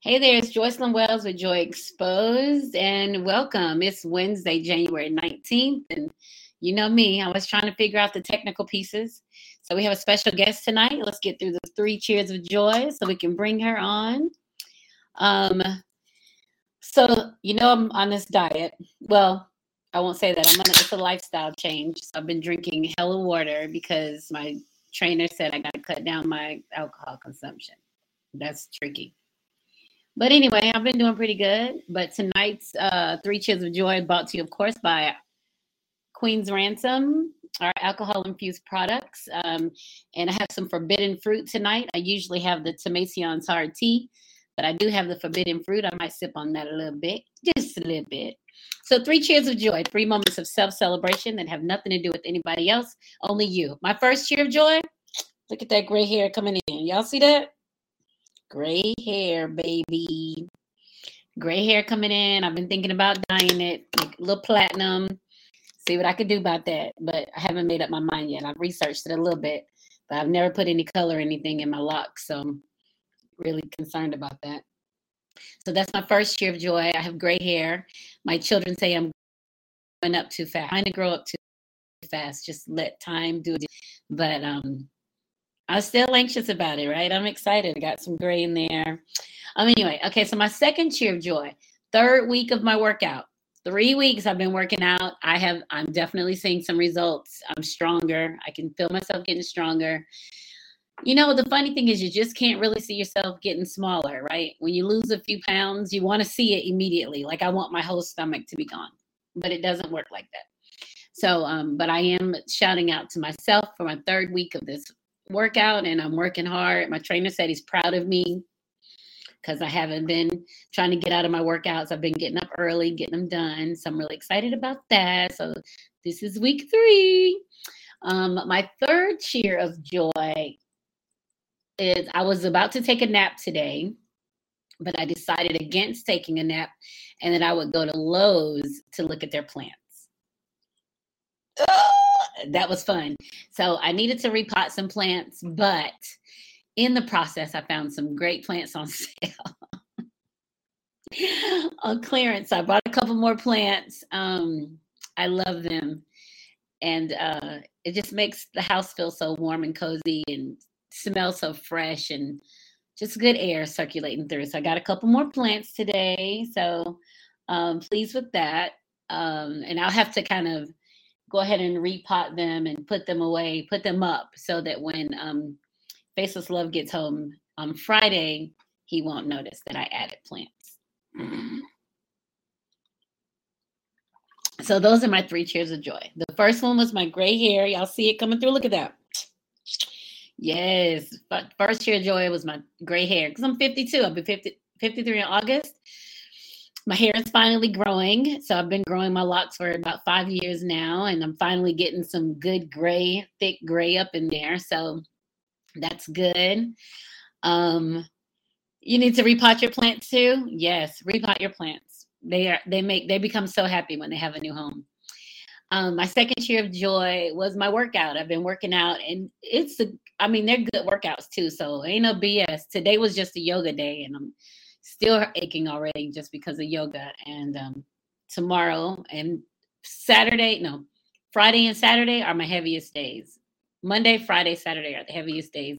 Hey there, it's Joycelyn Wells with Joy Exposed, and welcome. It's Wednesday, January 19th, and you know me, I was trying to figure out the technical pieces. So we have a special guest tonight. Let's get through the three cheers of joy so we can bring her on. Um, so you know I'm on this diet. Well, I won't say that. I'm on it's a lifestyle change. So I've been drinking hella water because my trainer said I got to cut down my alcohol consumption. That's tricky. But anyway, I've been doing pretty good. But tonight's uh, Three Cheers of Joy brought to you, of course, by Queen's Ransom, our alcohol infused products. Um, and I have some forbidden fruit tonight. I usually have the Tomations hard tea, but I do have the forbidden fruit. I might sip on that a little bit, just a little bit. So, three cheers of joy, three moments of self celebration that have nothing to do with anybody else, only you. My first cheer of joy, look at that gray hair coming in. Y'all see that? Gray hair, baby. Gray hair coming in. I've been thinking about dyeing it, like a little platinum. See what I could do about that. But I haven't made up my mind yet. I've researched it a little bit, but I've never put any color or anything in my locks. So I'm really concerned about that. So that's my first year of joy. I have gray hair. My children say I'm going up too fast. I'm trying to grow up too fast. Just let time do it. But um I'm still anxious about it, right? I'm excited. I got some gray in there. Um, anyway, okay, so my second cheer of joy, third week of my workout. Three weeks I've been working out. I have, I'm definitely seeing some results. I'm stronger. I can feel myself getting stronger. You know, the funny thing is, you just can't really see yourself getting smaller, right? When you lose a few pounds, you want to see it immediately. Like, I want my whole stomach to be gone, but it doesn't work like that. So, um, but I am shouting out to myself for my third week of this workout and I'm working hard. My trainer said he's proud of me because I haven't been trying to get out of my workouts. I've been getting up early, getting them done. So I'm really excited about that. So this is week three. Um, my third cheer of joy is I was about to take a nap today, but I decided against taking a nap and that I would go to Lowe's to look at their plants. That was fun. So I needed to repot some plants, but in the process, I found some great plants on sale. on clearance. I bought a couple more plants. Um, I love them. And uh, it just makes the house feel so warm and cozy and smell so fresh and just good air circulating through. So I got a couple more plants today. So um, pleased with that. Um, and I'll have to kind of go ahead and repot them and put them away, put them up so that when um, Faceless Love gets home on Friday, he won't notice that I added plants. So those are my three cheers of joy. The first one was my gray hair. Y'all see it coming through. Look at that. Yes. First cheer of joy was my gray hair because I'm 52. I'll be 50, 53 in August my hair is finally growing. So I've been growing my locks for about five years now, and I'm finally getting some good gray, thick gray up in there. So that's good. Um, you need to repot your plants too. Yes, repot your plants. They are they make they become so happy when they have a new home. Um, my second year of joy was my workout. I've been working out, and it's a I mean they're good workouts too. So ain't no BS. Today was just a yoga day, and I'm still aching already just because of yoga. And um, tomorrow and Saturday, no, Friday and Saturday are my heaviest days. Monday, Friday, Saturday are the heaviest days,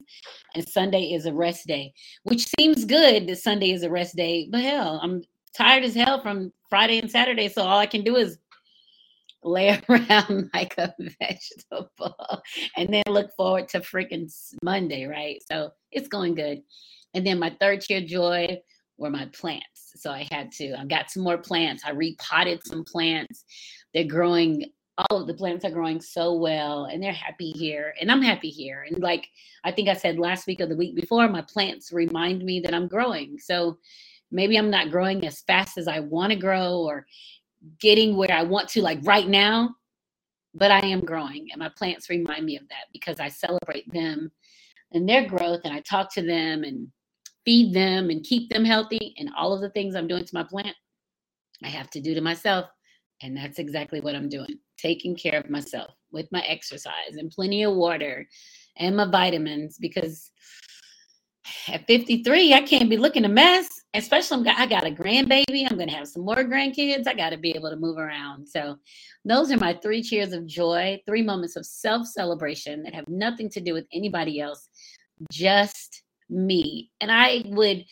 and Sunday is a rest day, which seems good that Sunday is a rest day. But hell, I'm tired as hell from Friday and Saturday, so all I can do is lay around like a vegetable and then look forward to freaking Monday, right? So it's going good. And then my third cheer joy were my plants. So I had to, I got some more plants. I repotted some plants. They're growing, all of the plants are growing so well and they're happy here. And I'm happy here. And like I think I said last week or the week before, my plants remind me that I'm growing. So maybe I'm not growing as fast as I want to grow or getting where I want to, like right now, but I am growing. And my plants remind me of that because I celebrate them and their growth and I talk to them and feed them and keep them healthy and all of the things I'm doing to my plant, I have to do to myself. And that's exactly what I'm doing taking care of myself with my exercise and plenty of water and my vitamins because at 53, I can't be looking a mess. especially I got a grandbaby. I'm going to have some more grandkids. I got to be able to move around. So, those are my three cheers of joy, three moments of self celebration that have nothing to do with anybody else, just me. And I would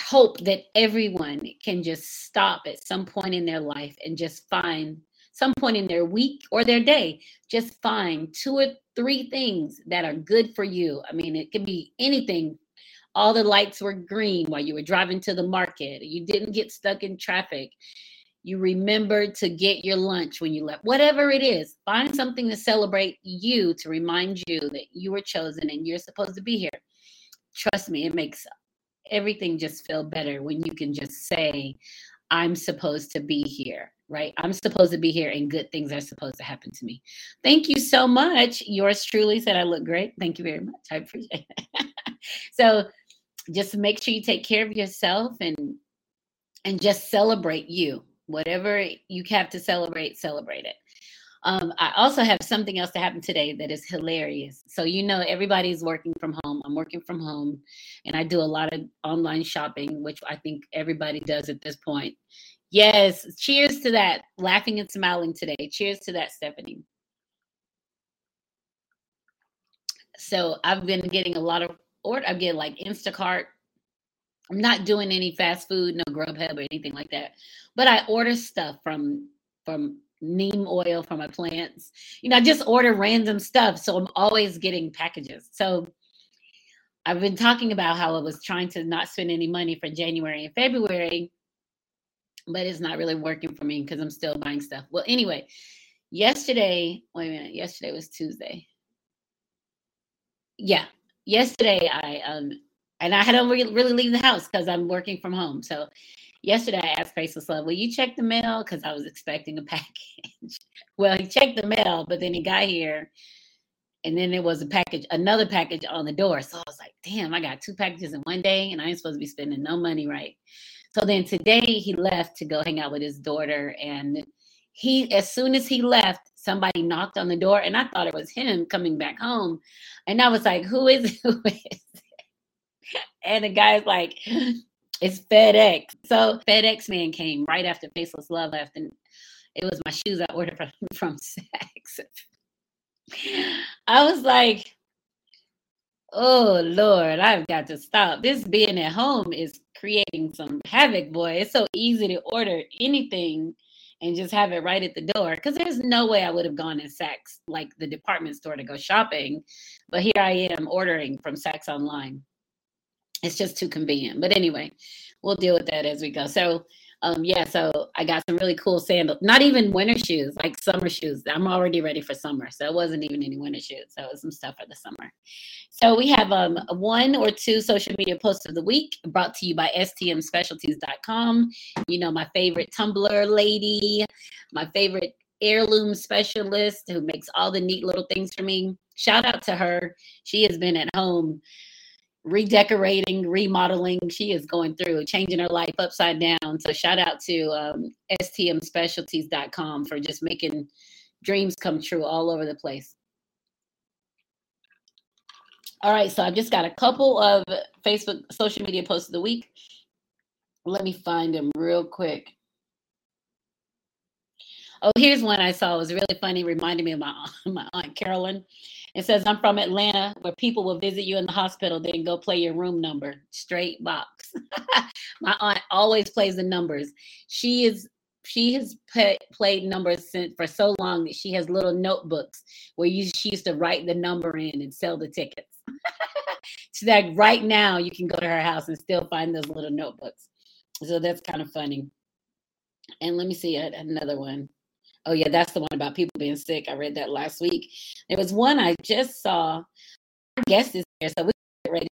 hope that everyone can just stop at some point in their life and just find some point in their week or their day, just find two or three things that are good for you. I mean, it could be anything all the lights were green while you were driving to the market. You didn't get stuck in traffic. You remembered to get your lunch when you left. Whatever it is, find something to celebrate you to remind you that you were chosen and you're supposed to be here. Trust me, it makes everything just feel better when you can just say, I'm supposed to be here, right? I'm supposed to be here and good things are supposed to happen to me. Thank you so much. Yours truly said I look great. Thank you very much. I appreciate it. so just make sure you take care of yourself and and just celebrate you whatever you have to celebrate celebrate it um, I also have something else to happen today that is hilarious. So, you know, everybody's working from home. I'm working from home and I do a lot of online shopping, which I think everybody does at this point. Yes, cheers to that. Laughing and smiling today. Cheers to that, Stephanie. So, I've been getting a lot of order. I get like Instacart. I'm not doing any fast food, no Grubhub or anything like that. But I order stuff from from neem oil for my plants. You know, I just order random stuff. So I'm always getting packages. So I've been talking about how I was trying to not spend any money for January and February, but it's not really working for me because I'm still buying stuff. Well, anyway, yesterday, wait a minute, yesterday was Tuesday. Yeah, yesterday I um and I had to really, leave the house because I'm working from home. So yesterday I asked Faceless Love, will you check the mail? Because I was expecting a package. well, he checked the mail, but then he got here and then there was a package, another package on the door. So I was like, damn, I got two packages in one day and I ain't supposed to be spending no money, right? So then today he left to go hang out with his daughter. And he, as soon as he left, somebody knocked on the door and I thought it was him coming back home. And I was like, who is, who is and the guy's like, it's FedEx. So FedEx man came right after Faceless Love left, and it was my shoes I ordered from, from Saks. I was like, oh Lord, I've got to stop. This being at home is creating some havoc, boy. It's so easy to order anything and just have it right at the door. Because there's no way I would have gone in Saks, like the department store, to go shopping. But here I am ordering from Saks online it's just too convenient. But anyway, we'll deal with that as we go. So um, yeah, so I got some really cool sandals, not even winter shoes, like summer shoes. I'm already ready for summer. So it wasn't even any winter shoes. So it was some stuff for the summer. So we have um, one or two social media posts of the week brought to you by stmspecialties.com. You know, my favorite tumbler lady, my favorite heirloom specialist who makes all the neat little things for me. Shout out to her. She has been at home redecorating, remodeling. She is going through changing her life upside down. So shout out to um, stmspecialties.com for just making dreams come true all over the place. All right, so I've just got a couple of Facebook social media posts of the week. Let me find them real quick. Oh, here's one I saw. It was really funny, reminded me of my, my aunt Carolyn. It says, I'm from Atlanta, where people will visit you in the hospital, then go play your room number. Straight box. My aunt always plays the numbers. She is she has put, played numbers since for so long that she has little notebooks where you, she used to write the number in and sell the tickets. so that right now you can go to her house and still find those little notebooks. So that's kind of funny. And let me see another one. Oh yeah, that's the one about people being sick. I read that last week. There was one I just saw. Our guest is there, so we get ready.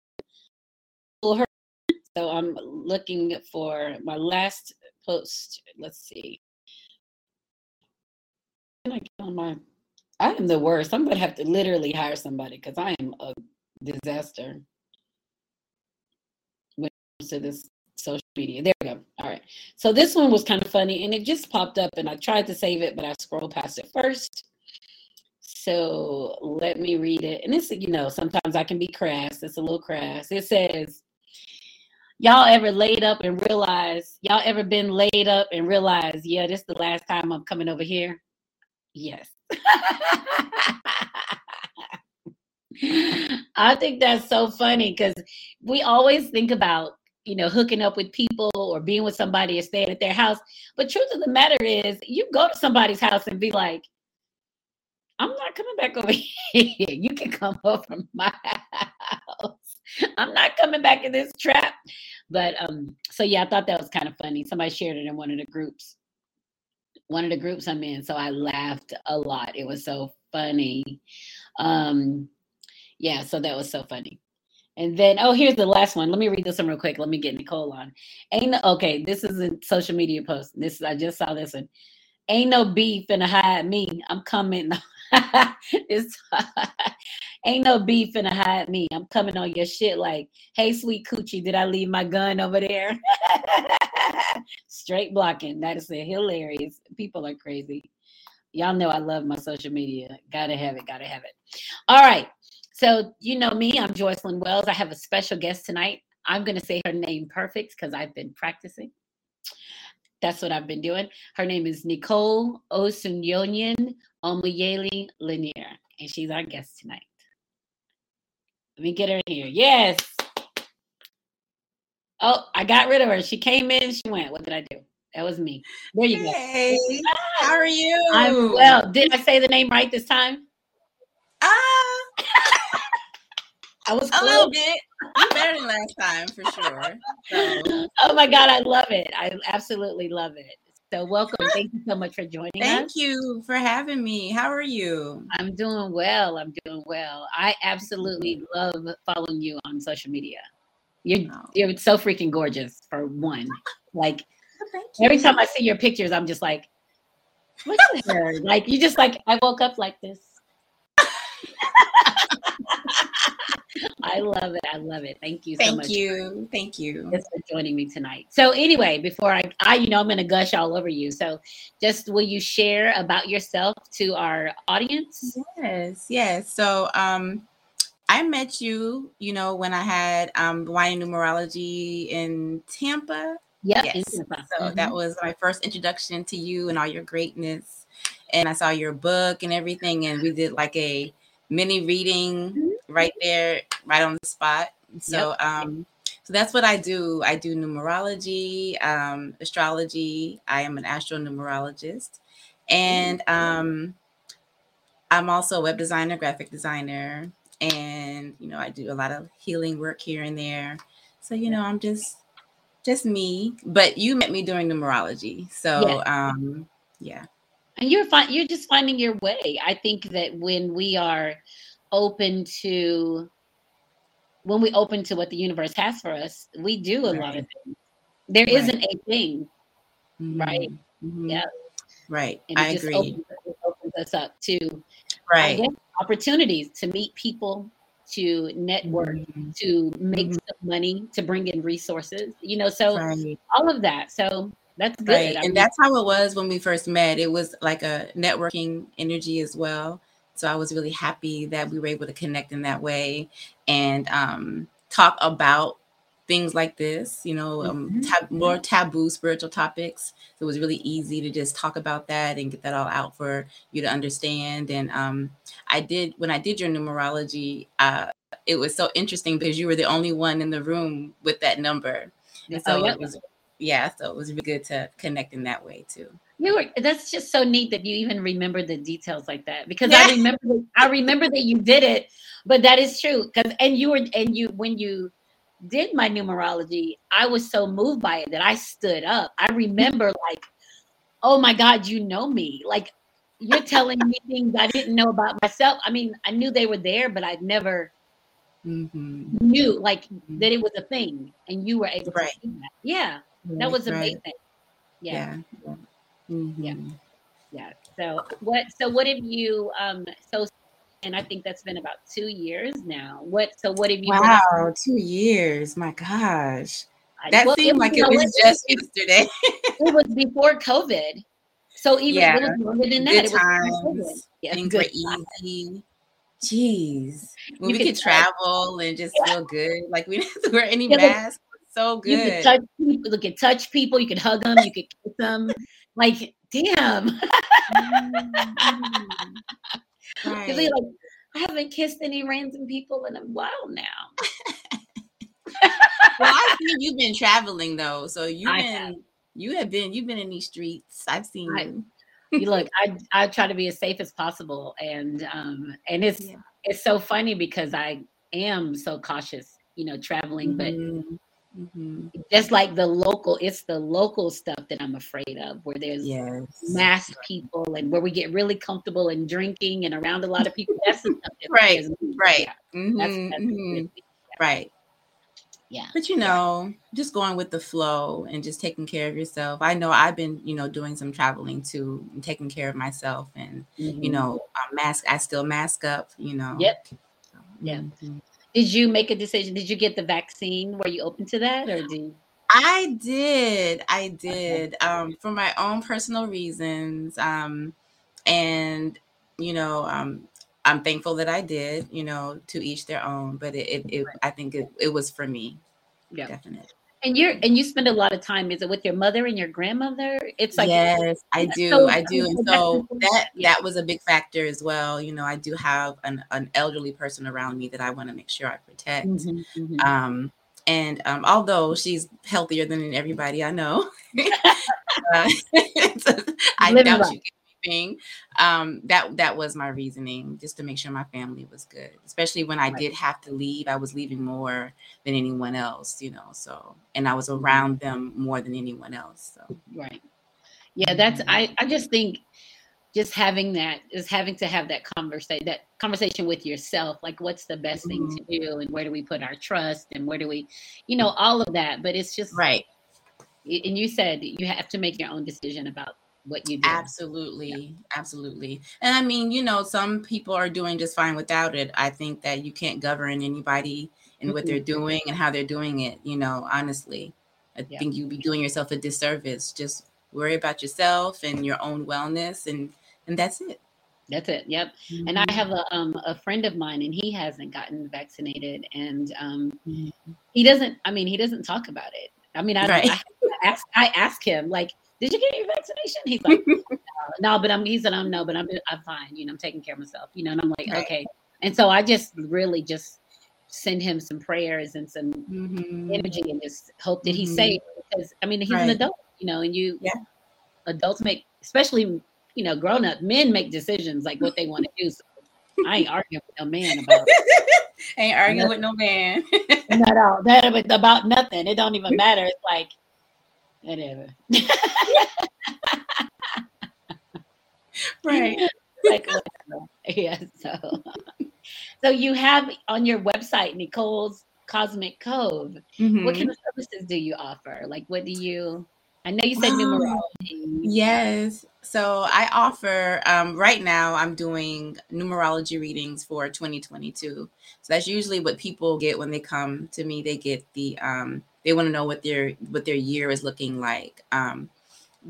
So I'm looking for my last post. Let's see. Can I get on my? I am the worst. I'm gonna have to literally hire somebody because I am a disaster when it comes to this social media. There we go. All right. So this one was kind of funny and it just popped up and I tried to save it, but I scrolled past it first. So let me read it. And it's, you know, sometimes I can be crass. It's a little crass. It says, y'all ever laid up and realize y'all ever been laid up and realize, yeah, this is the last time I'm coming over here? Yes. I think that's so funny because we always think about, you know, hooking up with people or being with somebody or staying at their house. But truth of the matter is, you go to somebody's house and be like, I'm not coming back over here. You can come over my house. I'm not coming back in this trap. But um, so yeah, I thought that was kind of funny. Somebody shared it in one of the groups, one of the groups I'm in. So I laughed a lot. It was so funny. Um, yeah, so that was so funny. And then, oh, here's the last one. Let me read this one real quick. Let me get Nicole on. Ain't no, okay, this is a social media post. This is, I just saw this one. Ain't no beef in a hide me. I'm coming. it's ain't no beef in a hide me. I'm coming on your shit like, hey, sweet coochie, did I leave my gun over there? Straight blocking. That is hilarious. People are crazy. Y'all know I love my social media. Gotta have it. Gotta have it. All right. So you know me. I'm Joycelyn Wells. I have a special guest tonight. I'm gonna say her name perfect because I've been practicing. That's what I've been doing. Her name is Nicole Osunyonyin Omuyeli Lanier, and she's our guest tonight. Let me get her in here. Yes. Oh, I got rid of her. She came in, she went. What did I do? That was me. There you hey, go. How are you? I'm well. Did I say the name right this time? Ah. Uh, I was a little bit better than last time for sure. So. Oh my God, I love it. I absolutely love it. So welcome. Thank you so much for joining Thank us. you for having me. How are you? I'm doing well. I'm doing well. I absolutely love following you on social media. You're oh. you're so freaking gorgeous for one. Like oh, every time I see your pictures, I'm just like, what's her? like you just like I woke up like this. I love it. I love it. Thank you so Thank much. Thank you. Thank you. Just for joining me tonight. So anyway, before I, I, you know, I'm going to gush all over you. So just will you share about yourself to our audience? Yes. Yes. So, um, I met you, you know, when I had um wine numerology in Tampa. Yep, yes. Tampa. So mm-hmm. that was my first introduction to you and all your greatness. And I saw your book and everything, and we did like a mini reading right there, right on the spot. So, yep. um, so that's what I do. I do numerology, um, astrology. I am an astronumerologist, and um, I'm also a web designer, graphic designer, and you know I do a lot of healing work here and there. So you know I'm just just me. But you met me during numerology, so yeah. um, yeah. And you're fine. You're just finding your way. I think that when we are open to when we open to what the universe has for us, we do a right. lot of things. There right. not a thing, mm-hmm. right? Mm-hmm. Yeah, right. And I agree. Opens, it opens us up to right opportunities to meet people, to network, mm-hmm. to make mm-hmm. money, to bring in resources. You know, so right. all of that. So that's good. Right. and mean, that's how it was when we first met. It was like a networking energy as well. So I was really happy that we were able to connect in that way and um, talk about things like this, you know, um, mm-hmm. tab- more taboo spiritual topics. So it was really easy to just talk about that and get that all out for you to understand. And um, I did, when I did your numerology, uh, it was so interesting because you were the only one in the room with that number. And so oh, yeah. it was, yeah, so it was really good to connect in that way too. You were that's just so neat that you even remember the details like that because I remember I remember that you did it, but that is true because and you were and you when you did my numerology, I was so moved by it that I stood up. I remember like, oh my God, you know me. Like you're telling me things I didn't know about myself. I mean, I knew they were there, but I'd never mm-hmm. knew like mm-hmm. that it was a thing, and you were able right. to see that. Yeah, right. that was amazing. Right. Yeah. yeah. Mm-hmm. Yeah. Yeah. So what so what have you um so and I think that's been about two years now. What so what have you Wow, two years. My gosh. That well, seemed it like it was just yesterday. it was before COVID. So even yeah. longer than that, good times. Yeah, things were easy. Jeez. When you we could travel and just yeah. feel good, like we didn't wear any masks so good. You could touch people, you could touch people, you could hug them, you could kiss them. Like, damn. mm-hmm. right. like, I haven't kissed any random people in a while now. well, I see you've been traveling though, so you've I been have. you have been you've been in these streets. I've seen I, you. you look, I I try to be as safe as possible, and um and it's yeah. it's so funny because I am so cautious, you know, traveling, mm-hmm. but Mm-hmm. Just like the local, it's the local stuff that I'm afraid of, where there's yes. masked people and where we get really comfortable and drinking and around a lot of people. That's the stuff that right, right, mm-hmm. that's, that's mm-hmm. right. Yeah. But you know, just going with the flow and just taking care of yourself. I know I've been, you know, doing some traveling too and taking care of myself and, mm-hmm. you know, mask, I still mask up, you know. Yep. yeah. Mm-hmm. Did you make a decision? Did you get the vaccine? Were you open to that or did I did. I did. Um, for my own personal reasons. Um, and you know, um, I'm thankful that I did, you know, to each their own, but it, it, it I think it, it was for me. Yeah. Definitely. And you're and you spend a lot of time. Is it with your mother and your grandmother? It's like yes, I do, so, I do, and so that that was a big factor as well. You know, I do have an, an elderly person around me that I want to make sure I protect. Mm-hmm, mm-hmm. Um, and um, although she's healthier than everybody I know, uh, I doubt she anything. Um, that that was my reasoning, just to make sure my family was good. Especially when I right. did have to leave, I was leaving more than anyone else, you know. So, and I was mm-hmm. around them more than anyone else. So, right. Yeah, that's. Mm-hmm. I I just think just having that is having to have that conversation that conversation with yourself like what's the best thing to mm-hmm. do and where do we put our trust and where do we you know all of that but it's just right and you said you have to make your own decision about what you do. Absolutely. Yeah. Absolutely. And I mean, you know, some people are doing just fine without it. I think that you can't govern anybody and what they're mm-hmm. doing and how they're doing it, you know, honestly. I yeah. think you'd be doing yourself a disservice. Just worry about yourself and your own wellness and and that's it. That's it. Yep. Mm-hmm. And I mm-hmm. have a um a friend of mine and he hasn't gotten vaccinated and um mm-hmm. he doesn't I mean he doesn't talk about it. I mean I, right. I, I ask I ask him like did you get your vaccination? He's like, no, no, but I'm, he said, I'm no, but I'm, I'm fine. You know, I'm taking care of myself, you know, and I'm like, right. okay. And so I just really just send him some prayers and some mm-hmm. energy and just hope that he's mm-hmm. safe because I mean, he's right. an adult, you know, and you, yeah. adults make, especially, you know, grown up men make decisions like what they want to do. So I ain't arguing with no man about ain't arguing with no man. not all that about nothing. It don't even matter. It's like whatever. right. like yeah. So, so you have on your website Nicole's Cosmic Cove. Mm-hmm. What kind of services do you offer? Like, what do you? I know you said um, numerology. Yes. So I offer um, right now. I'm doing numerology readings for 2022. So that's usually what people get when they come to me. They get the um, they want to know what their what their year is looking like. Um,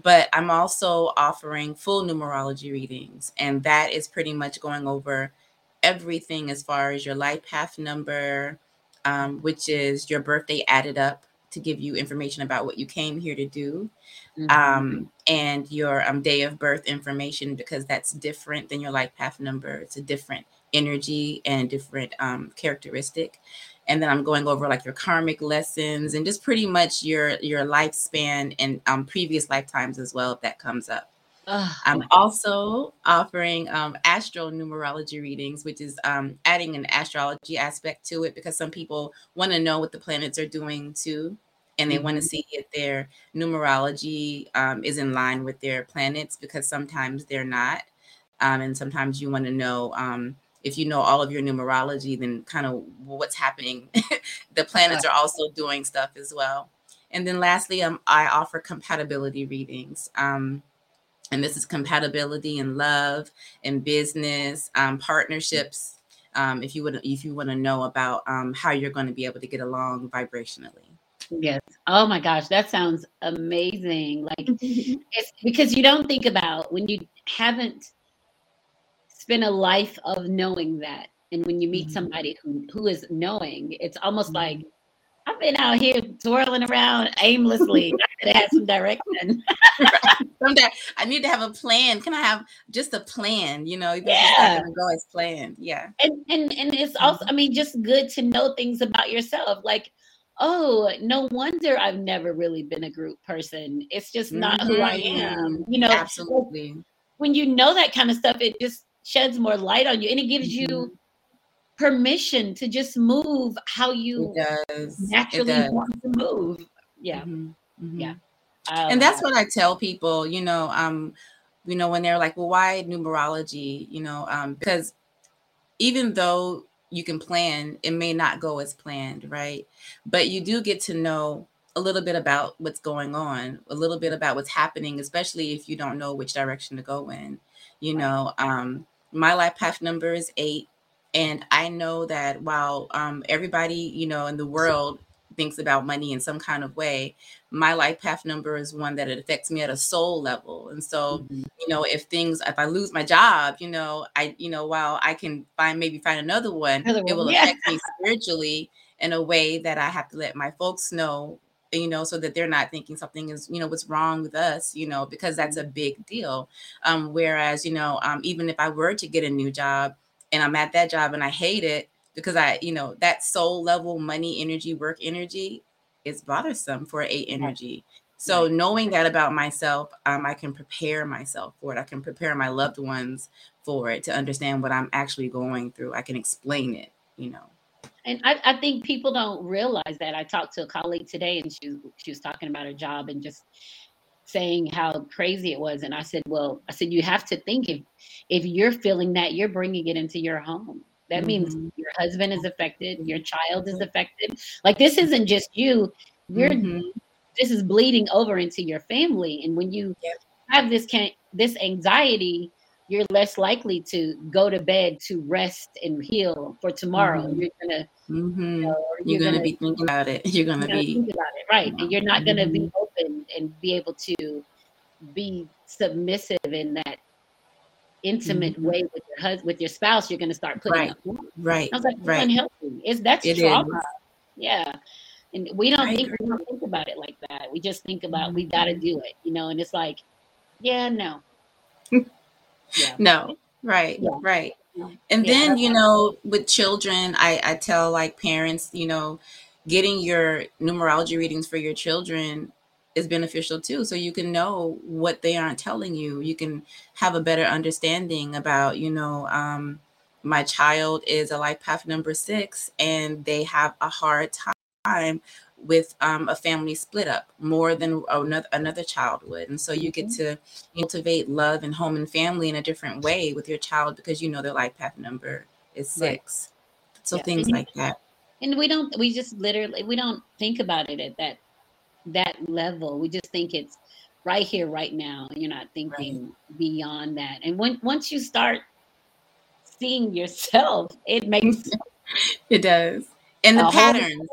but I'm also offering full numerology readings, and that is pretty much going over everything as far as your life path number, um, which is your birthday added up to give you information about what you came here to do, mm-hmm. um, and your um, day of birth information because that's different than your life path number. It's a different energy and different um, characteristic and then I'm going over like your karmic lessons and just pretty much your your lifespan and um, previous lifetimes as well if that comes up. Oh, I'm also offering um, astro numerology readings, which is um, adding an astrology aspect to it because some people want to know what the planets are doing too, and they mm-hmm. want to see if their numerology um, is in line with their planets because sometimes they're not, um, and sometimes you want to know um, if you know all of your numerology, then kind of what's happening. the planets are also doing stuff as well. And then lastly, um, I offer compatibility readings. Um, and this is compatibility in love, and business, um, partnerships. Um, if you would, if you want to know about um, how you're going to be able to get along vibrationally. Yes. Oh my gosh, that sounds amazing. Like it's because you don't think about when you haven't been a life of knowing that. And when you meet mm-hmm. somebody who who is knowing, it's almost mm-hmm. like I've been out here twirling around aimlessly. I could have some direction. I need to have a plan. Can I have just a plan? You know, yeah, go as planned. Yeah, and and and it's also, I mean, just good to know things about yourself. Like, oh, no wonder I've never really been a group person. It's just not mm-hmm. who I am. Mm-hmm. You know, absolutely. When you know that kind of stuff, it just sheds more light on you, and it gives mm-hmm. you permission to just move how you naturally want to move. Yeah. Mm-hmm. Mm-hmm. Yeah. and that's what I tell people, you know, um, you know, when they're like, well, why numerology? You know, um, because even though you can plan, it may not go as planned, right? But you do get to know a little bit about what's going on, a little bit about what's happening, especially if you don't know which direction to go in. You know, um, my life path number is eight. And I know that while um, everybody, you know, in the world thinks about money in some kind of way, my life path number is one that it affects me at a soul level. And so, mm-hmm. you know, if things, if I lose my job, you know, I, you know, while I can find maybe find another one, another one. it will yeah. affect me spiritually in a way that I have to let my folks know you know so that they're not thinking something is you know what's wrong with us you know because that's mm-hmm. a big deal um whereas you know um even if i were to get a new job and I'm at that job and I hate it because I, you know, that soul level money energy, work energy is bothersome for a energy. So knowing that about myself, um, I can prepare myself for it. I can prepare my loved ones for it to understand what I'm actually going through. I can explain it, you know. And I, I think people don't realize that. I talked to a colleague today and she she was talking about her job and just saying how crazy it was and i said well i said you have to think if if you're feeling that you're bringing it into your home that mm-hmm. means your husband is affected your child is affected like this isn't just you you're mm-hmm. this is bleeding over into your family and when you yep. have this can this anxiety you're less likely to go to bed to rest and heal for tomorrow. Mm-hmm. You're gonna, mm-hmm. you know, you're, you're, gonna, be thinking about it. You're gonna, be think about it, right? And you're not gonna be mm-hmm. open and be able to be submissive in that intimate mm-hmm. way with your husband, with your spouse. You're gonna start putting right, up. right, I was like, right. unhealthy. Is that's it trauma? Is. Yeah. And we don't think we don't think about it like that. We just think about we mm-hmm. do it, you know. And it's like, yeah, no, yeah. No, right, yeah. right. And yeah, then, you know, with children, I, I tell like parents, you know, getting your numerology readings for your children is beneficial too. So you can know what they aren't telling you. You can have a better understanding about, you know, um, my child is a life path number six and they have a hard time with um, a family split up more than another another child would and so you get mm-hmm. to cultivate love and home and family in a different way with your child because you know their life path number is six right. so yeah. things like that and we don't we just literally we don't think about it at that that level we just think it's right here right now you're not thinking right. beyond that and when once you start seeing yourself it makes it does and the patterns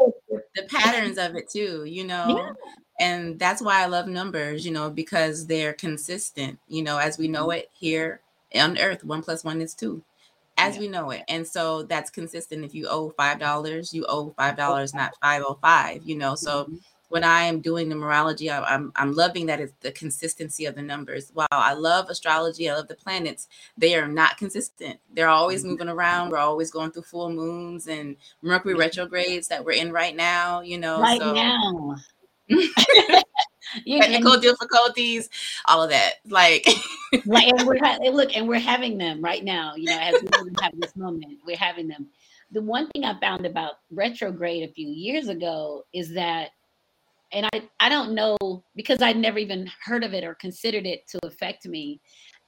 the patterns of it too you know? Yeah. and that's why i love numbers you know because they're consistent you know as we know mm-hmm. it here on earth one plus one is two as yeah. we know it. And so that's consistent. If you owe five dollars you owe five dollars not 505 you know? So mm-hmm when I am doing numerology, I, I'm I'm loving that it's the consistency of the numbers. While I love astrology, I love the planets. They are not consistent. They're always mm-hmm. moving around. We're always going through full moons and Mercury retrogrades that we're in right now. You know, right so. now. technical difficulties, all of that. Like, like and we're ha- look, and we're having them right now. You know, as we have this moment, we're having them. The one thing I found about retrograde a few years ago is that and I, I don't know because I'd never even heard of it or considered it to affect me.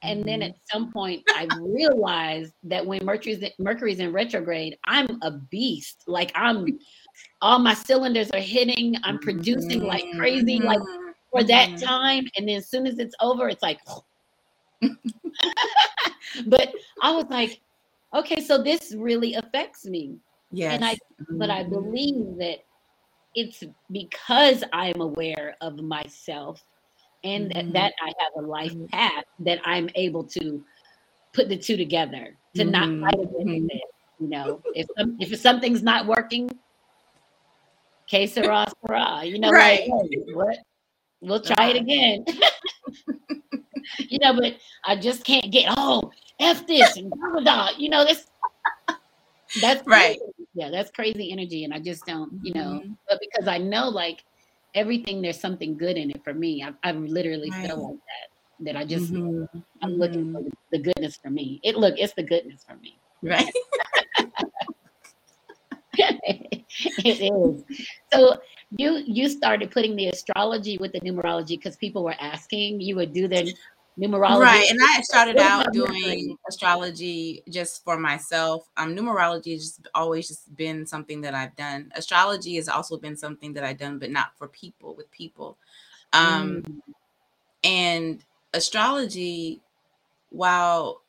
And mm-hmm. then at some point, I realized that when Mercury's Mercury's in retrograde, I'm a beast. Like I'm, all my cylinders are hitting. I'm producing mm-hmm. like crazy, like for that mm-hmm. time. And then as soon as it's over, it's like. but I was like, okay, so this really affects me. Yeah. And I, but I mm-hmm. believe that it's because I'm aware of myself and mm-hmm. that I have a life mm-hmm. path that I'm able to put the two together to mm-hmm. not fight against mm-hmm. it. You know, if if something's not working, Que sera, sera. You know, right. like, hey, what? We'll try it again. you know, but I just can't get, oh, F this and blah, blah, blah. You know, this that's right. Crazy. Yeah, that's crazy energy. And I just don't, you know, mm-hmm. but because I know like everything, there's something good in it for me. I, I literally right. feel like that, that I just, mm-hmm. I'm looking for mm-hmm. the goodness for me. It look, it's the goodness for me. Right. it is. So you you started putting the astrology with the numerology because people were asking. You would do their numerology. Right. And I started out doing astrology just for myself. Um, numerology has just always just been something that I've done. Astrology has also been something that I've done, but not for people, with people. Um, mm. and astrology, while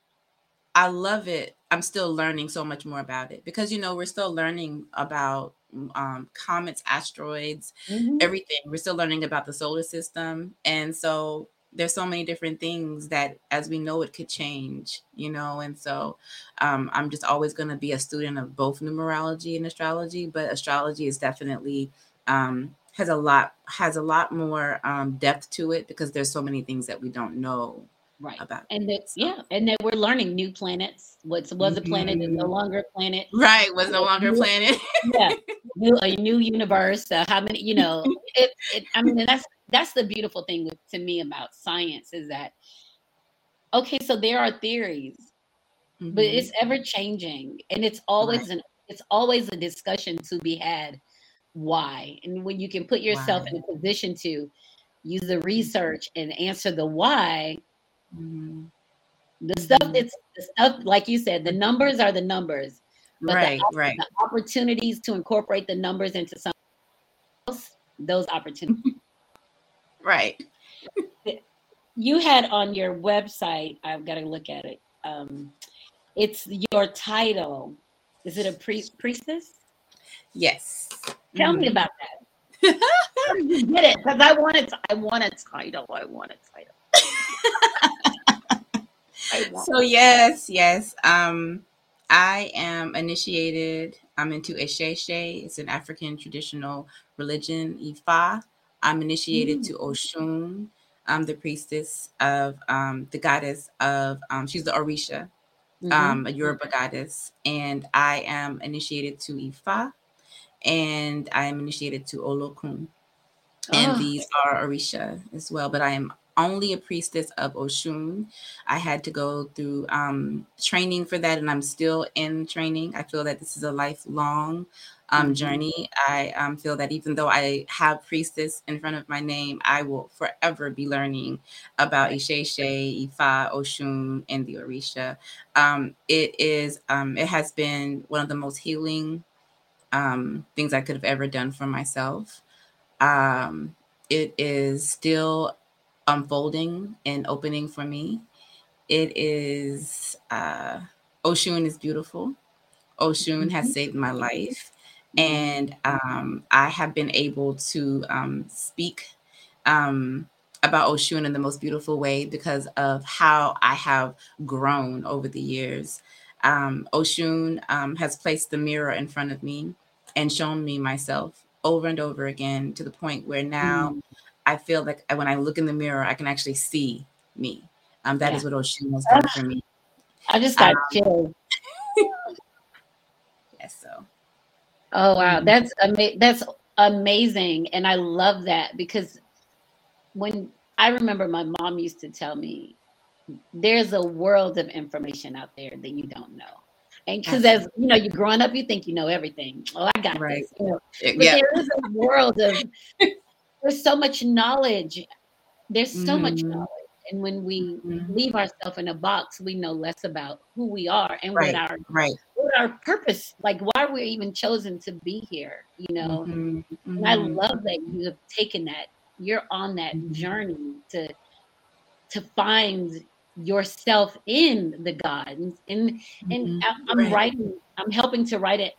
I love it, I'm still learning so much more about it because you know we're still learning about um, comets, asteroids, mm-hmm. everything. We're still learning about the solar system, and so there's so many different things that as we know it could change you know and so um, i'm just always going to be a student of both numerology and astrology but astrology is definitely um, has a lot has a lot more um, depth to it because there's so many things that we don't know right about and that so. yeah and that we're learning new planets what was a planet is no mm-hmm. longer a planet right was no longer a planet yeah new, a new universe uh, how many you know it, it, i mean that's that's the beautiful thing with, to me about science is that okay so there are theories mm-hmm. but it's ever changing and it's always right. an it's always a discussion to be had why and when you can put yourself why? in a position to use the research and answer the why mm-hmm. the stuff mm-hmm. that's the stuff like you said the numbers are the numbers right the, right the opportunities to incorporate the numbers into something else those opportunities Right. you had on your website, I've got to look at it. Um, it's your title. Is it a priest priestess? Yes. Tell mm-hmm. me about that. You get it? Because I want it. I want a title. I want a title. so yes, yes. Um, I am initiated. I'm into Isese. It's an African traditional religion, Ifa. I'm initiated mm. to Oshun, um, the priestess of um, the goddess of, um, she's the Orisha, mm-hmm. um, a Yoruba goddess. And I am initiated to Ifa and I am initiated to Olokun. And oh. these are Orisha as well, but I am only a priestess of Oshun. I had to go through um, training for that, and I'm still in training. I feel that this is a lifelong um, mm-hmm. journey. I um, feel that even though I have priestess in front of my name, I will forever be learning about Isese, Ifa, Oshun, and the Orisha. Um, it is. Um, it has been one of the most healing um, things I could have ever done for myself. Um, it is still unfolding and opening for me. It is. Uh, Oshun is beautiful. Oshun has mm-hmm. saved my life and um, I have been able to um, speak um, about Oshun in the most beautiful way because of how I have grown over the years. Um, Oshun um, has placed the mirror in front of me and shown me myself over and over again to the point where now mm. I feel like when I look in the mirror, I can actually see me. Um, that yeah. is what Oshun has done for me. I just got chills. yes, so Oh wow, mm-hmm. that's ama- that's amazing, and I love that because when I remember my mom used to tell me, there's a world of information out there that you don't know. And because as you know, you're growing up, you think you know everything. Oh, I got right. this. You know? But yeah. there is a world of there's so much knowledge. There's so mm-hmm. much knowledge. And when we mm-hmm. leave ourselves in a box, we know less about who we are and right. what our right our purpose, like why we're even chosen to be here, you know. Mm-hmm. Mm-hmm. And I mm-hmm. love that you have taken that. You're on that mm-hmm. journey to to find yourself in the gods. And and, mm-hmm. I'm right. writing, I'm helping to write it.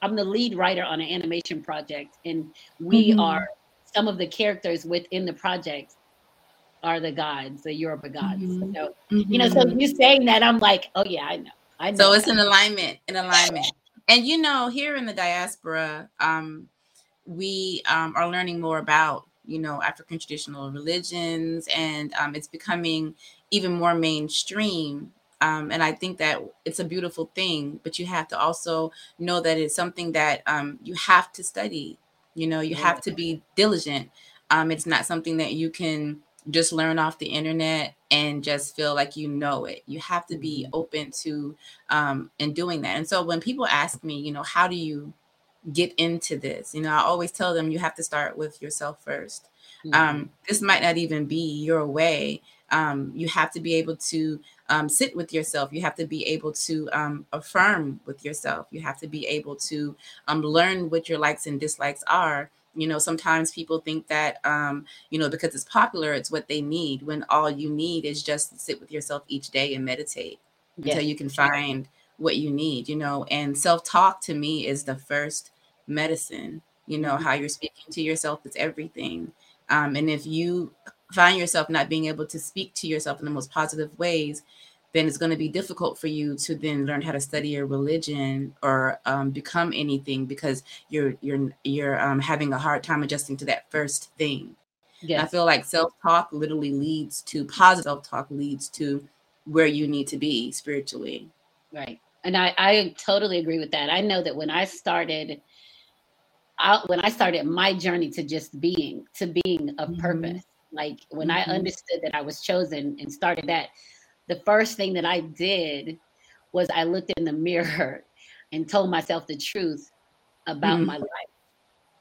I'm the lead writer on an animation project, and we are some of the characters within the project are the gods, the Yoruba gods. So, you know, so you saying that, I'm like, oh yeah, I know. I know so it's an alignment, an alignment. And you know, here in the diaspora, um, we um, are learning more about you know African traditional religions, and um, it's becoming even more mainstream. Um, and I think that it's a beautiful thing, but you have to also know that it's something that um, you have to study. You know, you have to be diligent. Um, it's not something that you can just learn off the internet and just feel like you know it. You have to be mm-hmm. open to um, and doing that. And so when people ask me, you know, how do you get into this? You know, I always tell them you have to start with yourself 1st mm-hmm. um, this might not even be your way. Um, you have to be able to um, sit with yourself. You have to be able to um, affirm with yourself. You have to be able to um, learn what your likes and dislikes are you know sometimes people think that um you know because it's popular it's what they need when all you need is just to sit with yourself each day and meditate yes. until you can find what you need you know and self-talk to me is the first medicine you know mm-hmm. how you're speaking to yourself is everything um, and if you find yourself not being able to speak to yourself in the most positive ways then it's going to be difficult for you to then learn how to study your religion or um, become anything because you're you're you're um, having a hard time adjusting to that first thing. Yeah, I feel like self talk literally leads to positive self talk leads to where you need to be spiritually. Right, and I I totally agree with that. I know that when I started. Out when I started my journey to just being, to being of mm-hmm. purpose, like when mm-hmm. I understood that I was chosen and started that, the first thing that I did was I looked in the mirror and told myself the truth about mm my life.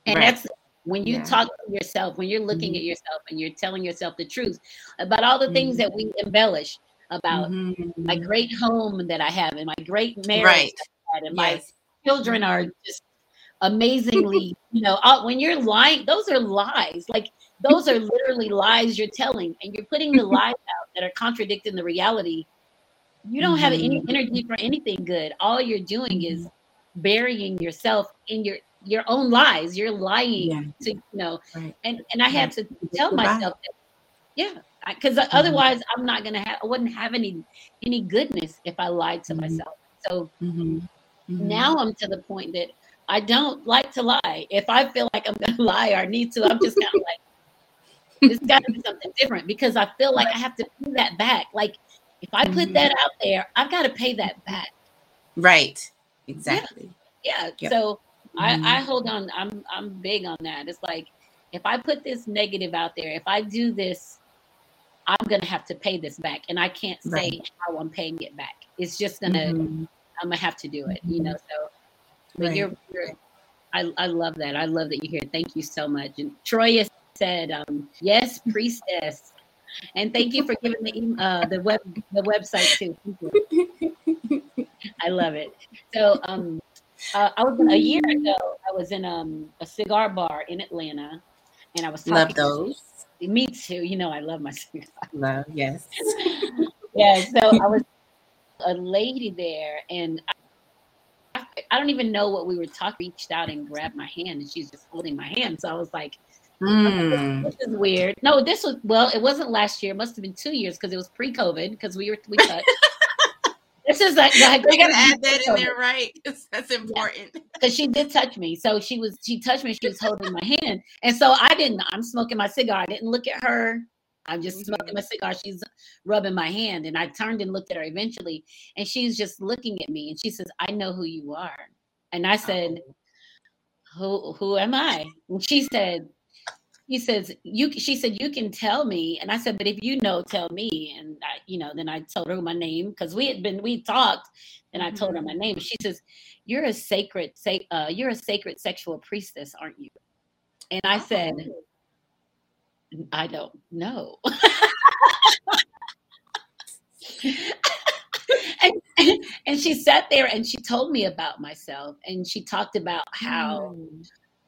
And right. that's when you yeah. talk to yourself, when you're looking mm at yourself and you're telling yourself the truth about all the things that we embellish about mm-hmm. my great home that I have and my great marriage right. and yes. my children are just amazingly, you know, when you're lying, those are lies. Like those are literally lies you're telling, and you're putting the lies out that are contradicting the reality. You don't have any mm-hmm. energy for anything good. All you're doing is burying yourself in your your own lies. You're lying yeah. to you know, right. and and I had to tell myself that, yeah, because mm-hmm. otherwise I'm not gonna have. I wouldn't have any any goodness if I lied to mm-hmm. myself. So mm-hmm. Mm-hmm. now I'm to the point that I don't like to lie. If I feel like I'm gonna lie or need to, I'm just kind of like, it's got to be something different because I feel like I have to pay that back. Like if I put mm-hmm. that out there, I've got to pay that back. Right. Exactly. Yeah. yeah. Yep. So mm-hmm. I, I hold on. I'm I'm big on that. It's like if I put this negative out there, if I do this, I'm gonna have to pay this back, and I can't say right. how I'm paying it back. It's just gonna mm-hmm. I'm gonna have to do it. You know. So, but right. you're, you're I, I love that. I love that you're here. Thank you so much. And Troy is said, um, "Yes, priestess." And thank you for giving the uh, the web the website too. I love it. So um, uh, I was a year ago. I was in um, a cigar bar in Atlanta, and I was talking love those. To, me too. You know I love my cigar. Love yes. yeah. So I was a lady there, and I, I don't even know what we were talking. Reached out and grabbed my hand, and she's just holding my hand. So I was like, Mm. This is weird. No, this was well, it wasn't last year. It must have been two years because it was pre-COVID because we were we touched. this is like, like we gotta add that in there, right? That's important. Because she did touch me. So she was she touched me, she was holding my hand. And so I didn't, I'm smoking my cigar. I didn't look at her. I'm just mm-hmm. smoking my cigar. She's rubbing my hand. And I turned and looked at her eventually. And she's just looking at me and she says, I know who you are. And I said, oh. Who who am I? And she said, he says you she said you can tell me. And i said but if you know tell me. And i you know then i told her my name because we had been we talked and i told her my mm-hmm. name. She says you're a sacred say uh, you're a sacred sexual priestess aren't you? And i said oh. i don't know. And, and she sat there and she told me about myself and she talked about how mm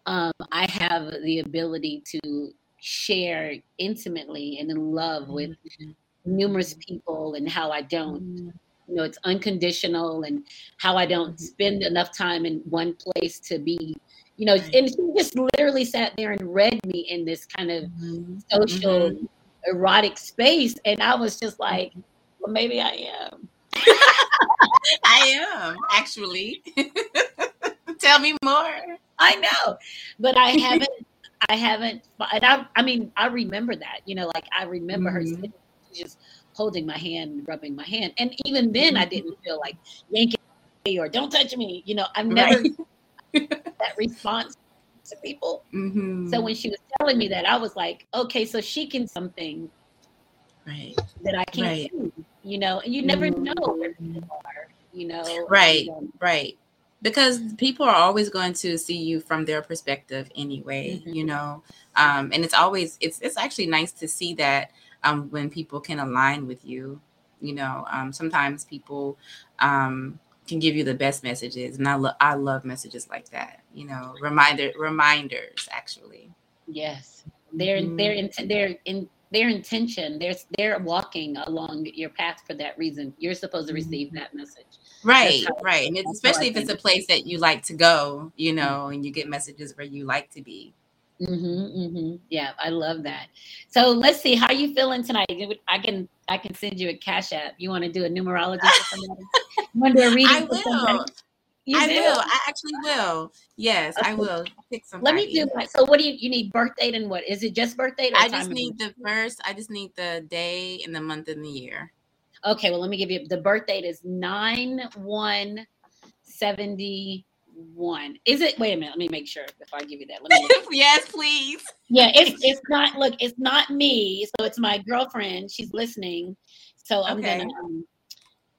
um, I have the ability to share intimately and in love with mm-hmm. numerous people and how I don't. Mm-hmm. You know, it's unconditional and how I don't mm-hmm. spend enough time in one place to be, you know, and she just literally sat there and read me in this kind of mm-hmm. social mm-hmm. erotic space. And I was just like, well, maybe I am. I am actually. Tell me more. I know, but I haven't. I haven't. And I, I mean, I remember that. You know, like I remember mm-hmm. her just holding my hand, rubbing my hand, and even then, I didn't mm-hmm. feel like yanking or "Don't touch me." You know, I've never right. that response to people. Mm-hmm. So when she was telling me that, I was like, okay, so she can something right that I can't right. do. You know, and you never mm-hmm. know where people are. You know, right, right because people are always going to see you from their perspective anyway mm-hmm. you know? Um, and it's always it's it's actually nice to see that um, when people can align with you you know? Um, sometimes people um, can give you the best messages and i love i love messages like that you know? Reminder reminders actually. Yes. They're mm-hmm. they're in, they're in their intention they're they're walking along your path for that reason. You're supposed to receive mm-hmm. that message. Right right and especially if it's a place that you like to go you know and you get messages where you like to be. Mm-hmm, mm-hmm. yeah i love that. So let's see how are you feeling tonight? I can i can send you a cash app. You want to do a numerology for somebody? You want to do a reading I will. You I do? will. I actually will. Yes, okay. I will pick some. Let me do. So, what do you you need? Birth date and what is it? Just birth date? I just need the first. I just need the day and the month and the year. Okay, well, let me give you the birth date is 9 1 71. Is it? Wait a minute. Let me make sure before I give you that. Let me yes, please. Yeah, it's it's not. Look, it's not me. So it's my girlfriend. She's listening. So I'm okay. gonna um,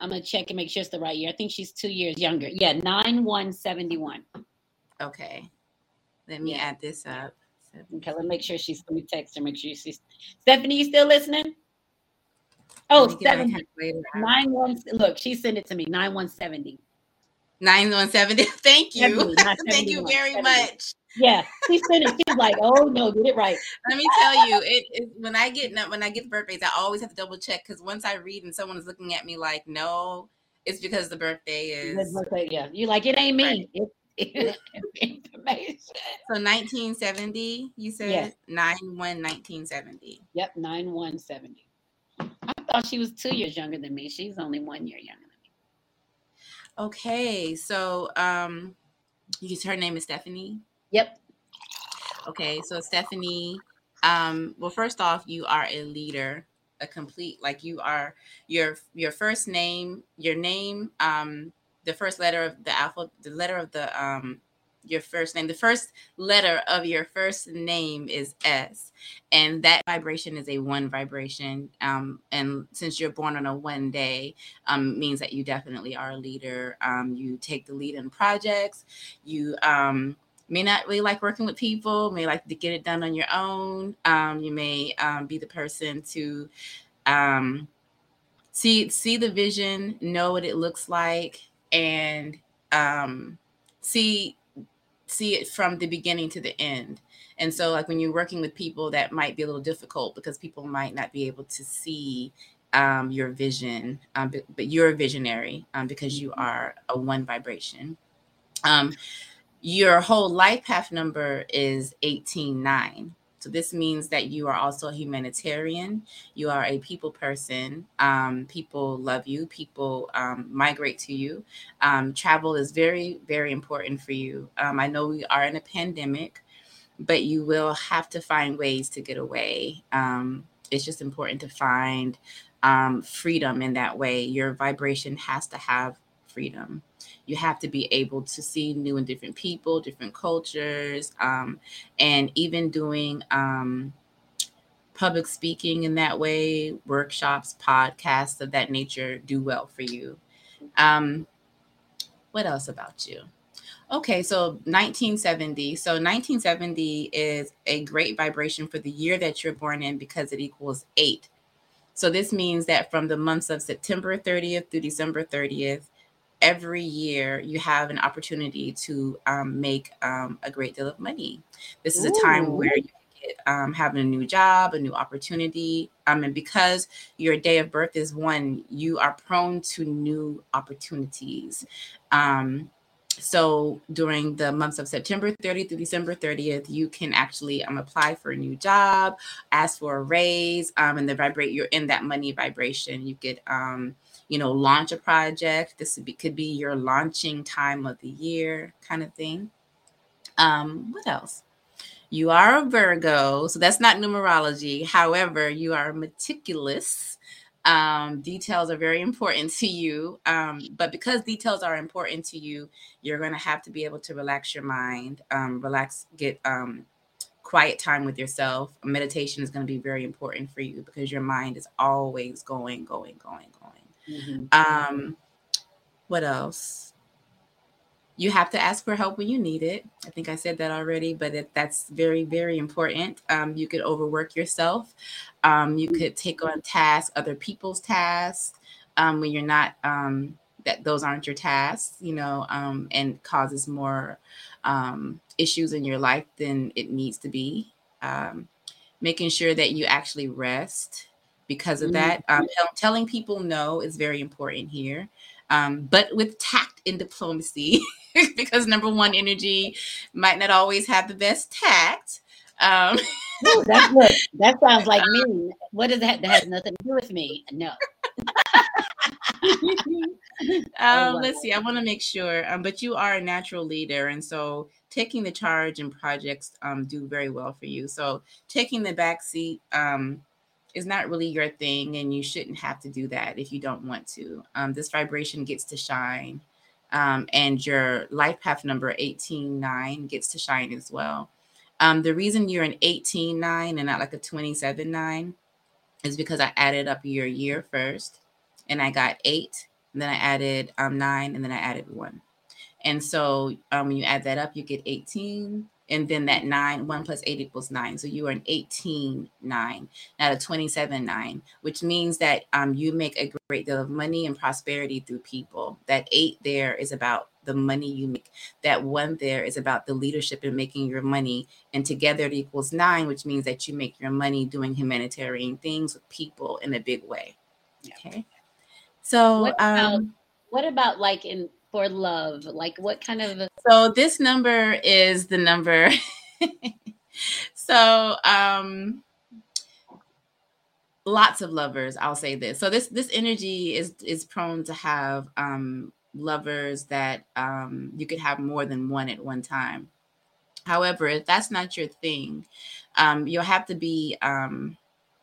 I'm gonna check and make sure it's the right year. I think she's two years younger. Yeah, nine one seventy one. Okay, let me yeah. add this up. Okay, let me make sure she's. Let me text her. Make sure she's. Stephanie, you still listening? Oh, seven, nine one. Look, she sent it to me. Nine one seventy. Nine one seventy. Thank you. Thank you very 70. much. Yeah, she sent it. She's like, "Oh no, get it right." Let me tell you, it, it when I get when I get the birthdays, I always have to double check because once I read and someone is looking at me like, "No," it's because the birthday is. Birthday, yeah, you like it ain't me. Right. It, information. So 1970, you said yes. 9 1 1970. Yep, 9 1 70 thought she was two years younger than me. She's only one year younger than me. Okay, so um, you her name is Stephanie. Yep. Okay, so Stephanie, um, well, first off, you are a leader, a complete like you are your your first name, your name, um, the first letter of the alphabet, the letter of the um your first name. The first letter of your first name is S, and that vibration is a one vibration. Um, and since you're born on a one day, um, means that you definitely are a leader. Um, you take the lead in projects. You um, may not really like working with people. May like to get it done on your own. Um, you may um, be the person to um, see see the vision, know what it looks like, and um, see see it from the beginning to the end. And so, like when you're working with people, that might be a little difficult because people might not be able to see um, your vision, um, but, but, you're a visionary um, because you mm-hmm. are a one vibration. Your whole life path number is 189. So this means that you are also a humanitarian. You are a people person. Um, people love you. People um, migrate to you. Um, travel is very, very important for you. Um, I know we are in a pandemic, but you will have to find ways to get away. Um, it's just important to find um, freedom in that way. Your vibration has to have freedom you have to be able to see new and different people, different cultures, um, and even doing um, public speaking in that way, workshops, podcasts of that nature do well for you. Um, what else about you? Okay, so 1970. So 1970 is a great vibration for the year that you're born in because it equals eight. So this means that from the months of September 30th through December 30th, every year you have an opportunity to um, make um, a great deal of money. This is Ooh. a time where you get um, having a new job, a new opportunity. Um, and because your day of birth is one, you are prone to new opportunities. Um, so during the months of September 30th through December 30th, you can actually um, apply for a new job, ask for a raise, um, and then vibrate. You're in that money vibration. You could um, you know, launch a project. This be, could be your launching time of the year kind of thing. Um, what else? You are a Virgo, so that's not numerology. However, you are meticulous. Um, details are very important to you. Um, but because details are important to you, you're going to have to be able to relax your mind, um, relax, get um, quiet time with yourself. Meditation is going to be very important for you because your mind is always going, going, going, going. Mm-hmm. Um, what else? you have to ask for help when you need it. I think I said that already, but it, that's very, very important. Um, you could overwork yourself. Um, you could take on tasks, other people's tasks, um, when you're not um, that those aren't your tasks, you know, um, and causes more um, issues in your life than it needs to be. making sure that you actually rest because of that. Mm-hmm. telling people no is very important here. Um, but with tact and diplomacy, because number one energy might not always have the best tact. Um, Ooh, that, look, that sounds like me. What does that? That has nothing to do with me. No. um. Let's see. I want to make sure. Um, but you are a natural leader, and so taking the charge and projects um, do very well for you. So taking the back seat um, is not really your thing, and you shouldn't have to do that if you don't want to. Um, this vibration gets to shine, um, and your life path number 189 gets to shine as well. Um, the reason you're an 18 9 and not like a 27 9 is because I added up your year first, and I got eight, and then I added um, nine, and then I added one. And so um, when you add that up, you get 18 and then that nine, one plus eight equals nine. So you are an 18 nine, not a 27 nine, which means that um, you make a great deal of money and prosperity through people. That eight there is about the money you make. That one there is about the leadership and making your money. And together it equals nine, which means that you make your money doing humanitarian things with people in a big way. Okay. So, what about, um, what about like in for love? Like what kind of So this number is the number. so um lots of lovers, I'll say this. So this this energy is is prone to have um lovers that um you could have more than one at one time. However, if that's not your thing, um you'll have to be um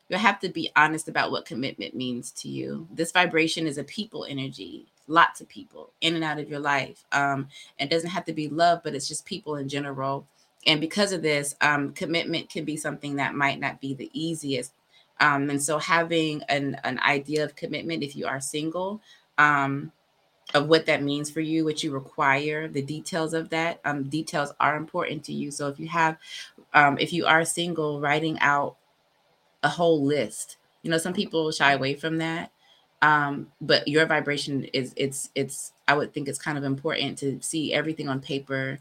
you have to be honest about what commitment means to you. This vibration is a people energy lots of people in and out of your life. Um, it doesn't have to be love, but it's just people in general. And because of this, um, commitment can be something that might not be the easiest. Um, and so having an, an idea of commitment, if you are single, um, of what that means for you, what you require, the details of that, um, details are important to you. So if you have, um, if you are single, writing out a whole list, you know, some people shy away from that um but your vibration is it's it's i would think it's kind of important to see everything on paper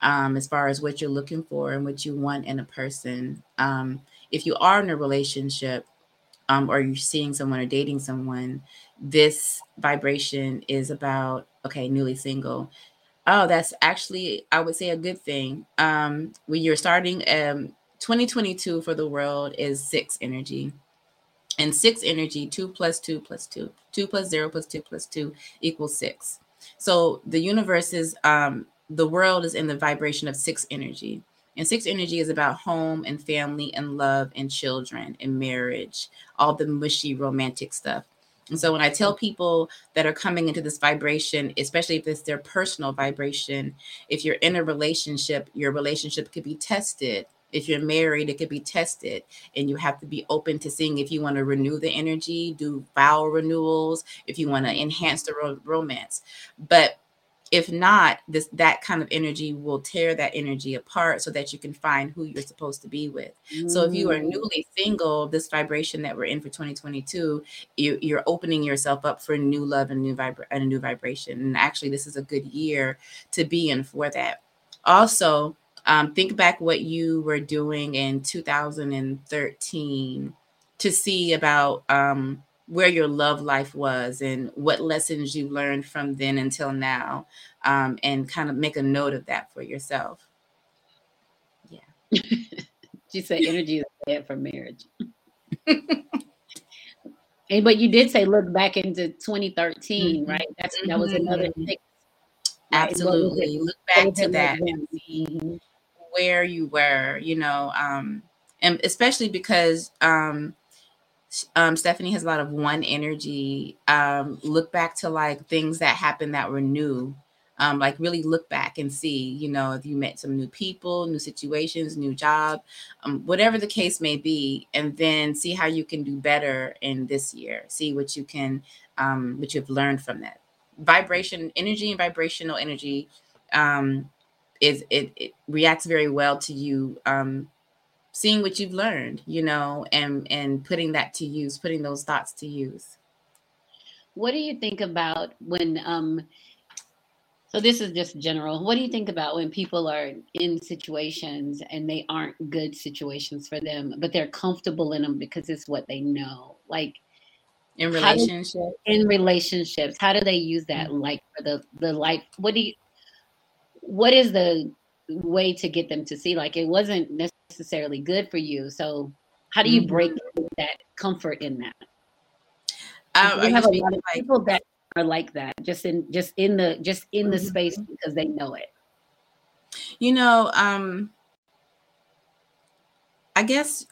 um as far as what you're looking for and what you want in a person. Um if you are in a relationship um or you're seeing someone or dating someone this vibration is about okay newly single. Oh that's actually i would say a good thing. Um when you're starting um 2022 for the world is six energy and six energy, two plus two plus two, two plus zero plus two plus two equals six. So the universe is, um, the world is in the vibration of six energy. And six energy is about home and family and love and children and marriage, all the mushy romantic stuff. And so when I tell people that are coming into this vibration, especially if it's their personal vibration, if you're in a relationship, your relationship could be tested if you're married, it could be tested, and you have to be open to seeing if you want to renew the energy, do vow renewals, if you want to enhance the ro- romance. But if not, this that kind of energy will tear that energy apart so that you can find who you're supposed to be with. Mm. So if you are mm. newly single, this vibration that we're in for 2022, you, you're opening yourself up for new love and new vibra- and a new vibration. And actually, this is a good year to be in for that. Also, um, think back what you were doing in 2013 to see about um, where your love life was and what lessons you learned from then until now, um, and kind of make a note of that for yourself. Yeah. she said energy is bad for marriage. and but you did say look back into 2013, mm-hmm. right? That's that was another mm-hmm. Absolutely look back to that and see where you were you know um and especially because um um, Stephanie has a lot of one energy. Um, look back to like things that happened that were new. Um, like really look back and see, you know, if you met some new people, new situations, new job, um, whatever the case may be, and then see how you can do better in this year. See what you can, um, what you've learned from that. Vibration, energy, and vibrational energy um, is it, it reacts very well to you um, seeing what you've learned, you know, and and putting that to use, putting those thoughts to use. What do you think about when um so this is just general. What do you think about when people are in situations and they aren't good situations for them, but they're comfortable in them because it's what they know? Like in relationships. in relationships, how do they use that? Mm-hmm. Like for the the life. What do you? What is the way to get them to see? Like it wasn't necessarily good for you. So how do you mm-hmm. break that comfort in that? Um, we have a lot of like, people that are like that, just in just in the just in the mm-hmm. space because they know it. You know, um, I guess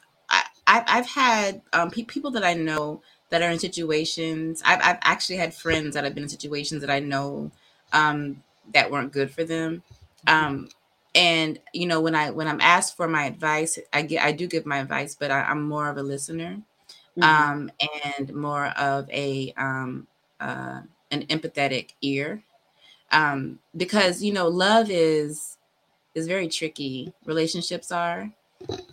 I, I've had um, pe- people that I know that are in situations. I've, I've actually had friends that have been in situations that I know um, that weren't good for them. Mm-hmm. Um, and you know when i when i'm asked for my advice i get i do give my advice but I, am more of a listener mm-hmm. um and more of a um uh an empathetic ear um because you know love is is very tricky relationships are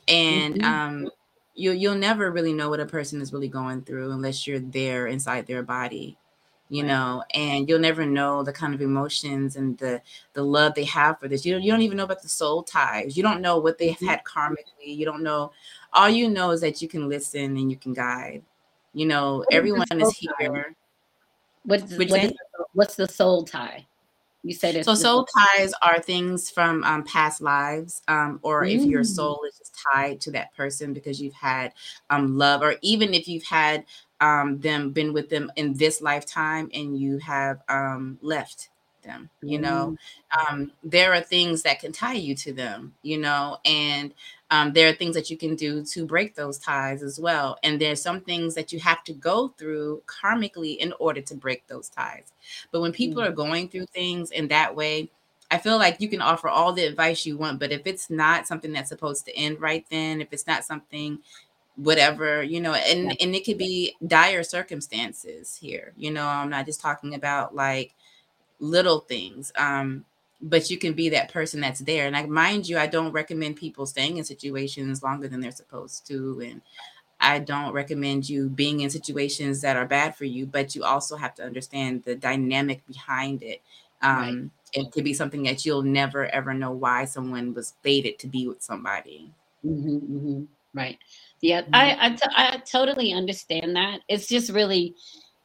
and mm-hmm. um you you'll never really know what a person is really going through unless you're there inside their body you right. know and you'll never know the kind of emotions and the the love they have for this. You don't, you don't even know about the soul ties. You don't know what they've mm-hmm. had karmically. You don't know. All you know is that you can listen and you can guide. You know what everyone is, is here. what's, what is, what's the soul tie you said it. So soul ties are things from um, past lives, um, or mm. if your mm. soul is just tied to that person because you've had um, love, or even if you've had um, them been with them in this lifetime and you have um, left them you know? Mm-hmm. um, there are things that can tie you to them you know? And um, there are things that you can do to break those ties as well. And there's some things that you have to go through karmically in order to break those ties. But when people mm-hmm. are going through things in that way I feel like you can offer all the advice you want, but if it's not something that's supposed to end right then, if it's not something whatever you know and and it could be dire circumstances here you know? I'm not just talking about like little things um but you can be that person that's there and i mind you i don't recommend people staying in situations longer than they're supposed to and i don't recommend you being in situations that are bad for you but you also have to understand the dynamic behind it um right. it could be something that you'll never ever know why someone was fated to be with somebody mm-hmm, mm-hmm. right yeah, mm-hmm. I, I, t- I totally understand that. It's just really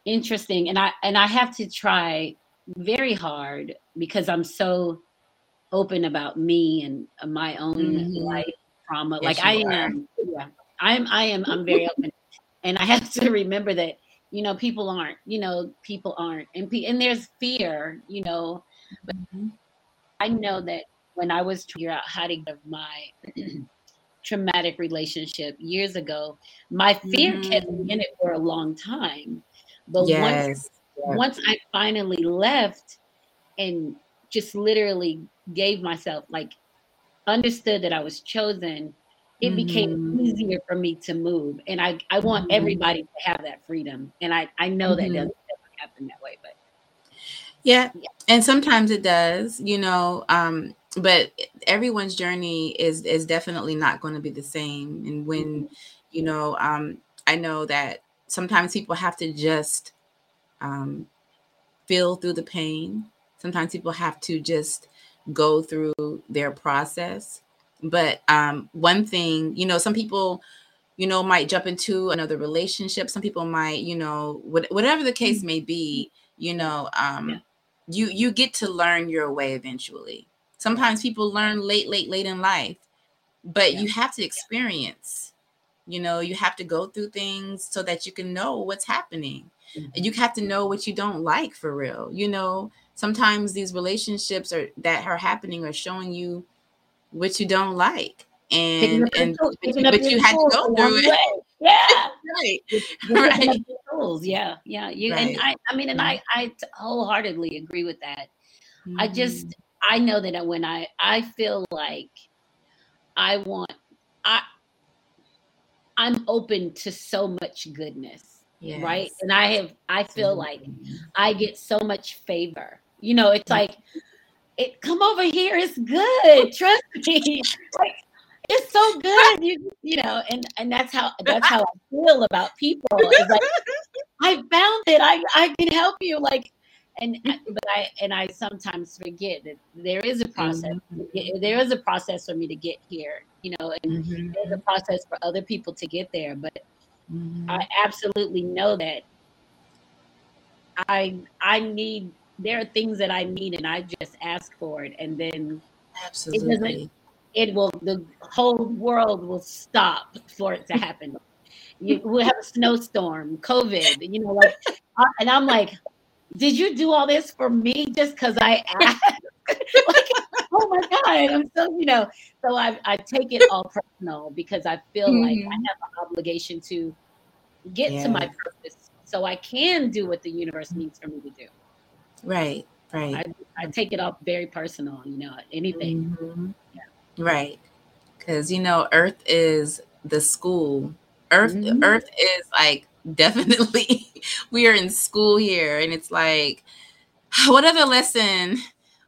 interesting, and I and I have to try very hard because I'm so open about me and uh, my own mm-hmm. life trauma. Yes, like I am, yeah, I'm I am I'm very open, and I have to remember that you know people aren't you know people aren't and and there's fear you know, but mm-hmm. I know that when I was figure out how to give my traumatic relationship years ago, my fear mm. kept me in it for a long time. But yes. once, once I finally left and just literally gave myself like understood that I was chosen, it mm-hmm. became easier for me to move. And I, I want mm-hmm. everybody to have that freedom. And I, I know mm-hmm. that doesn't happen that way, but yeah. yeah. And sometimes it does, you know, um, but everyone's journey is is definitely not going to be the same and when mm-hmm. you know um i know that sometimes people have to just um feel through the pain sometimes people have to just go through their process but um one thing you know some people you know might jump into another relationship some people might you know whatever the case may be you know um yeah. you you get to learn your way eventually Sometimes people learn late, late, late in life, but yeah. you have to experience. You know, you have to go through things so that you can know what's happening. Mm-hmm. You have to know what you don't like for real. You know, sometimes these relationships are that are happening are showing you what you don't like and and but, but you had to go through it yeah right right tools yeah yeah you right. and i i mean and i i wholeheartedly agree with that mm-hmm. i just mm-hmm. i know that when i i feel like i want i i'm open to so much goodness yes. right and i have i feel mm-hmm. like i get so much favor you know it's like it come over here it's good trust me like it's so good you, you know and and that's how that's how i feel about people it's like i found it i i can help you like and but i and i sometimes forget that there is a process mm-hmm. there is a process for me to get here you know and mm-hmm. there's a process for other people to get there but mm-hmm. i absolutely know that i i need there are things that I need and I just ask for it and then absolutely it, it will the whole world will stop for it to happen. you, we'll have a snowstorm, COVID, you know, like and I'm like, did you do all this for me just because I asked? like, oh my God. I'm so, you know, so I, I take it all personal because I feel mm-hmm. like I mm-hmm. have an obligation to get yeah. to my purpose so I can do what the universe needs for me to do. Right, right. I, I take it up very personal, you know, anything. Mm-hmm. Yeah. Right. Because, you know, Earth is the school. Earth, mm-hmm. Earth is like definitely, we are in school here. And it's like, what other lesson?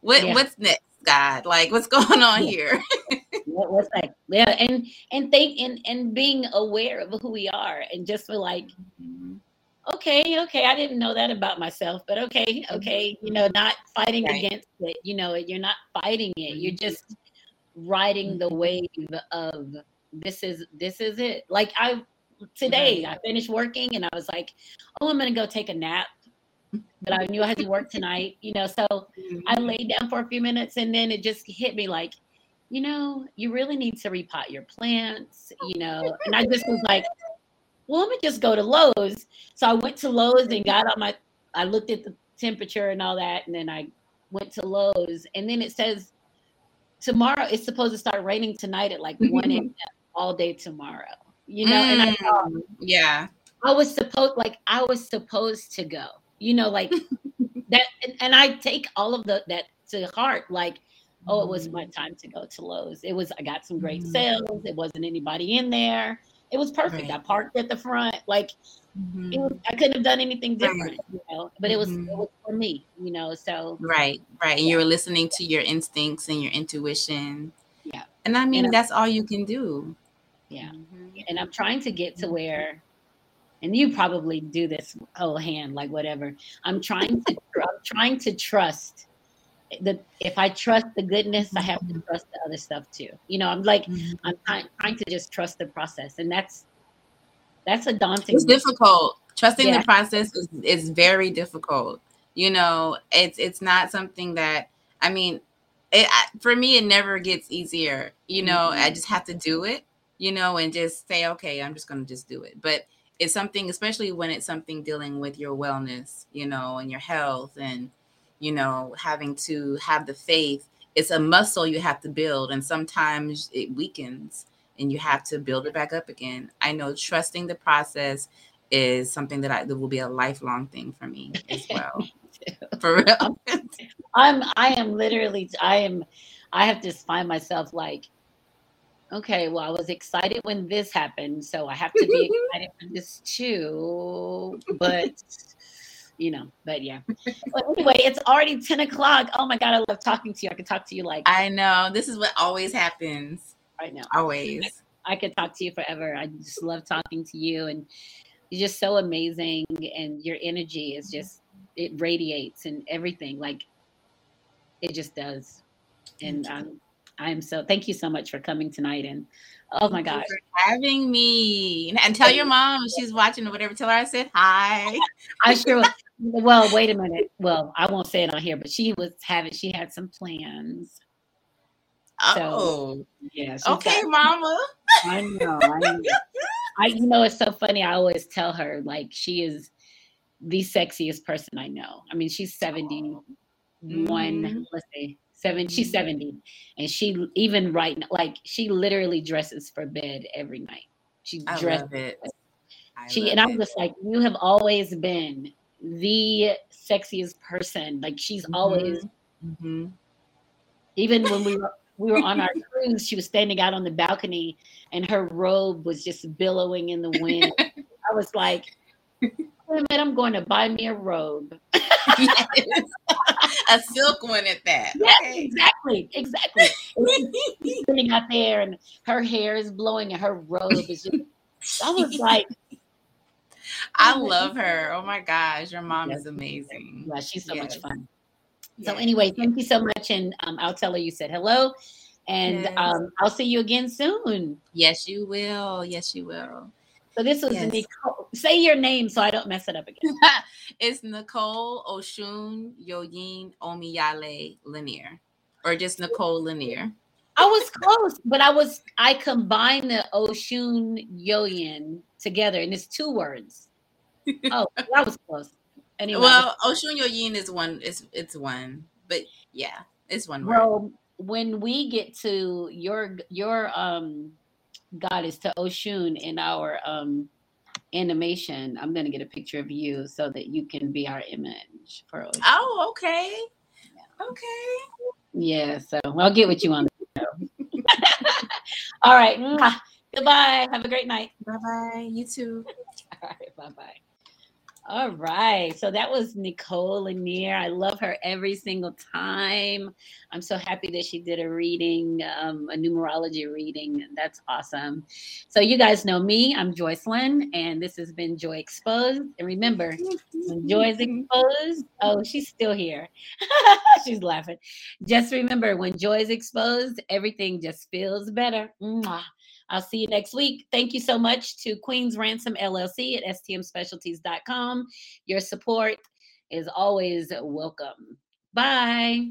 What yeah. What's next? God, like what's going on yeah. here? what, what's like, yeah, and and think and and being aware of who we are, and just for like, mm-hmm okay, okay, I didn't know that about myself, but okay, mm-hmm. okay, you know, not fighting right. against it, you know, you're not fighting it. You're mm-hmm. just riding the mm-hmm. wave of this is this is it. Like I today I finished working and I was like, oh, I'm gonna go take a nap. But I knew I had to work tonight, you know. So I laid down for a few minutes and then it just hit me like, you know, you really need to repot your plants, you know. And I just was like, well, let me just go to Lowe's. So I went to Lowe's and got on my, I looked at the temperature and all that. And then I went to Lowe's. And then it says tomorrow, it's supposed to start raining tonight at like 1 a.m. all day tomorrow. You know, mm, and I thought, mm, yeah, I was supposed, like, I was supposed to go, you know, like that. And, and I take all of the, that to heart. Like, oh, it was my mm. time to go to Lowe's. It was, I got some great mm. sales. It wasn't anybody in there. It was perfect. Right. I parked at the front. Like mm-hmm. was, I couldn't have done anything different, right. you know. But mm-hmm. it, was, mm-hmm. was for me, you know. So right, right. And you were listening to your instincts and your intuition. Yeah. And I mean, and that's all you can do. Yeah. Mm-hmm. And I'm trying to get to mm-hmm. where and you probably do this whole hand like whatever i'm trying to i'm trying to trust the if I trust the goodness, I have to trust the other stuff too. You know, I'm like mm-hmm. I'm trying, trying to just trust the process, and that's that's a daunting. It's difficult. Trusting yeah. the process is, is very difficult. You know, it's it's not something that I mean, it, I, for me, it never gets easier. You know, mm-hmm. I just have to do it. You know, and just say, okay, I'm just going to just do it. But it's something, especially when it's something dealing with your wellness, you know, and your health and you know, having to have the faith. It's a muscle you have to build, and sometimes it weakens and you have to build it back up again. I know trusting the process is something that I that will be a lifelong thing for me as well. for real. I'm I am literally I am I have to find myself like okay, well, I was excited when this happened, so I have to be excited for this too. But you know, but yeah. but anyway, it's already 10 o'clock. Oh my God, I love talking to you. I could talk to you like I know. This is what always happens. Right now. Always. I, I could talk to you forever. I just love talking to you and you're just so amazing and your energy is just it radiates and everything. Like it just does. And um, I'm so thank you so much for coming tonight and Oh my gosh. having me. And tell your mom she's watching or whatever. Tell her I said hi. I sure will. Well, wait a minute. Well, I won't say it on here, but she was having she had some plans. Oh, so, yeah. Okay, got, mama. I know. I, know. I you know it's so funny. I always tell her like she is the sexiest person I know. I mean, she's 71 mm-hmm. let's say seven, she's mm-hmm. 70. And she even right now, like she literally dresses for bed every night. She dresses. She and I was like, you have always been the sexiest person. Like she's mm-hmm. always mm-hmm. even when we were we were on our cruise, she was standing out on the balcony and her robe was just billowing in the wind. I was like, I'm going to buy me a robe. yes. a silk one at that. Yes, okay. exactly, exactly. sitting out there, and her hair is blowing, and her robe is just. I was like, I oh, love her. Oh my gosh, your mom yes. is amazing. Yeah, she's so yes. much fun. So anyway, thank you so much, and um, I'll tell her you said hello, and yes. um, I'll see you again soon. Yes, you will. Yes, you will. So this was yes. Nicole. Say your name so I don't mess it up again. it's Nicole Oshun Yoyin Omiyale Lanier, or just Nicole Lanier. I was close, but I was I combined the Oshun Yoyin together, and it's two words. Oh, that was close. Anyway, well, Oshun Yoyin is one. It's it's one, but yeah, it's one word. Well, when we get to your your um goddess to Oshun in our um animation, I'm gonna get a picture of you so that you can be our image for Oshun. Oh, okay. Yeah. Okay. Yeah, so I'll get with you on the show. All right. Goodbye. Have a great night. Bye bye. You too. All right. Bye bye. All right. So that was Nicole Lanier. I love her every single time. I'm so happy that she did a reading, um, a numerology reading. That's awesome. So you guys know me. I'm Joycelyn, and this has been Joy Exposed. And remember, when Joy is exposed, oh, she's still here. she's laughing. Just remember, when Joy is exposed, everything just feels better. Mwah. I'll see you next week. Thank you so much to Queen's Ransom LLC at stmspecialties.com. Your support is always welcome. Bye.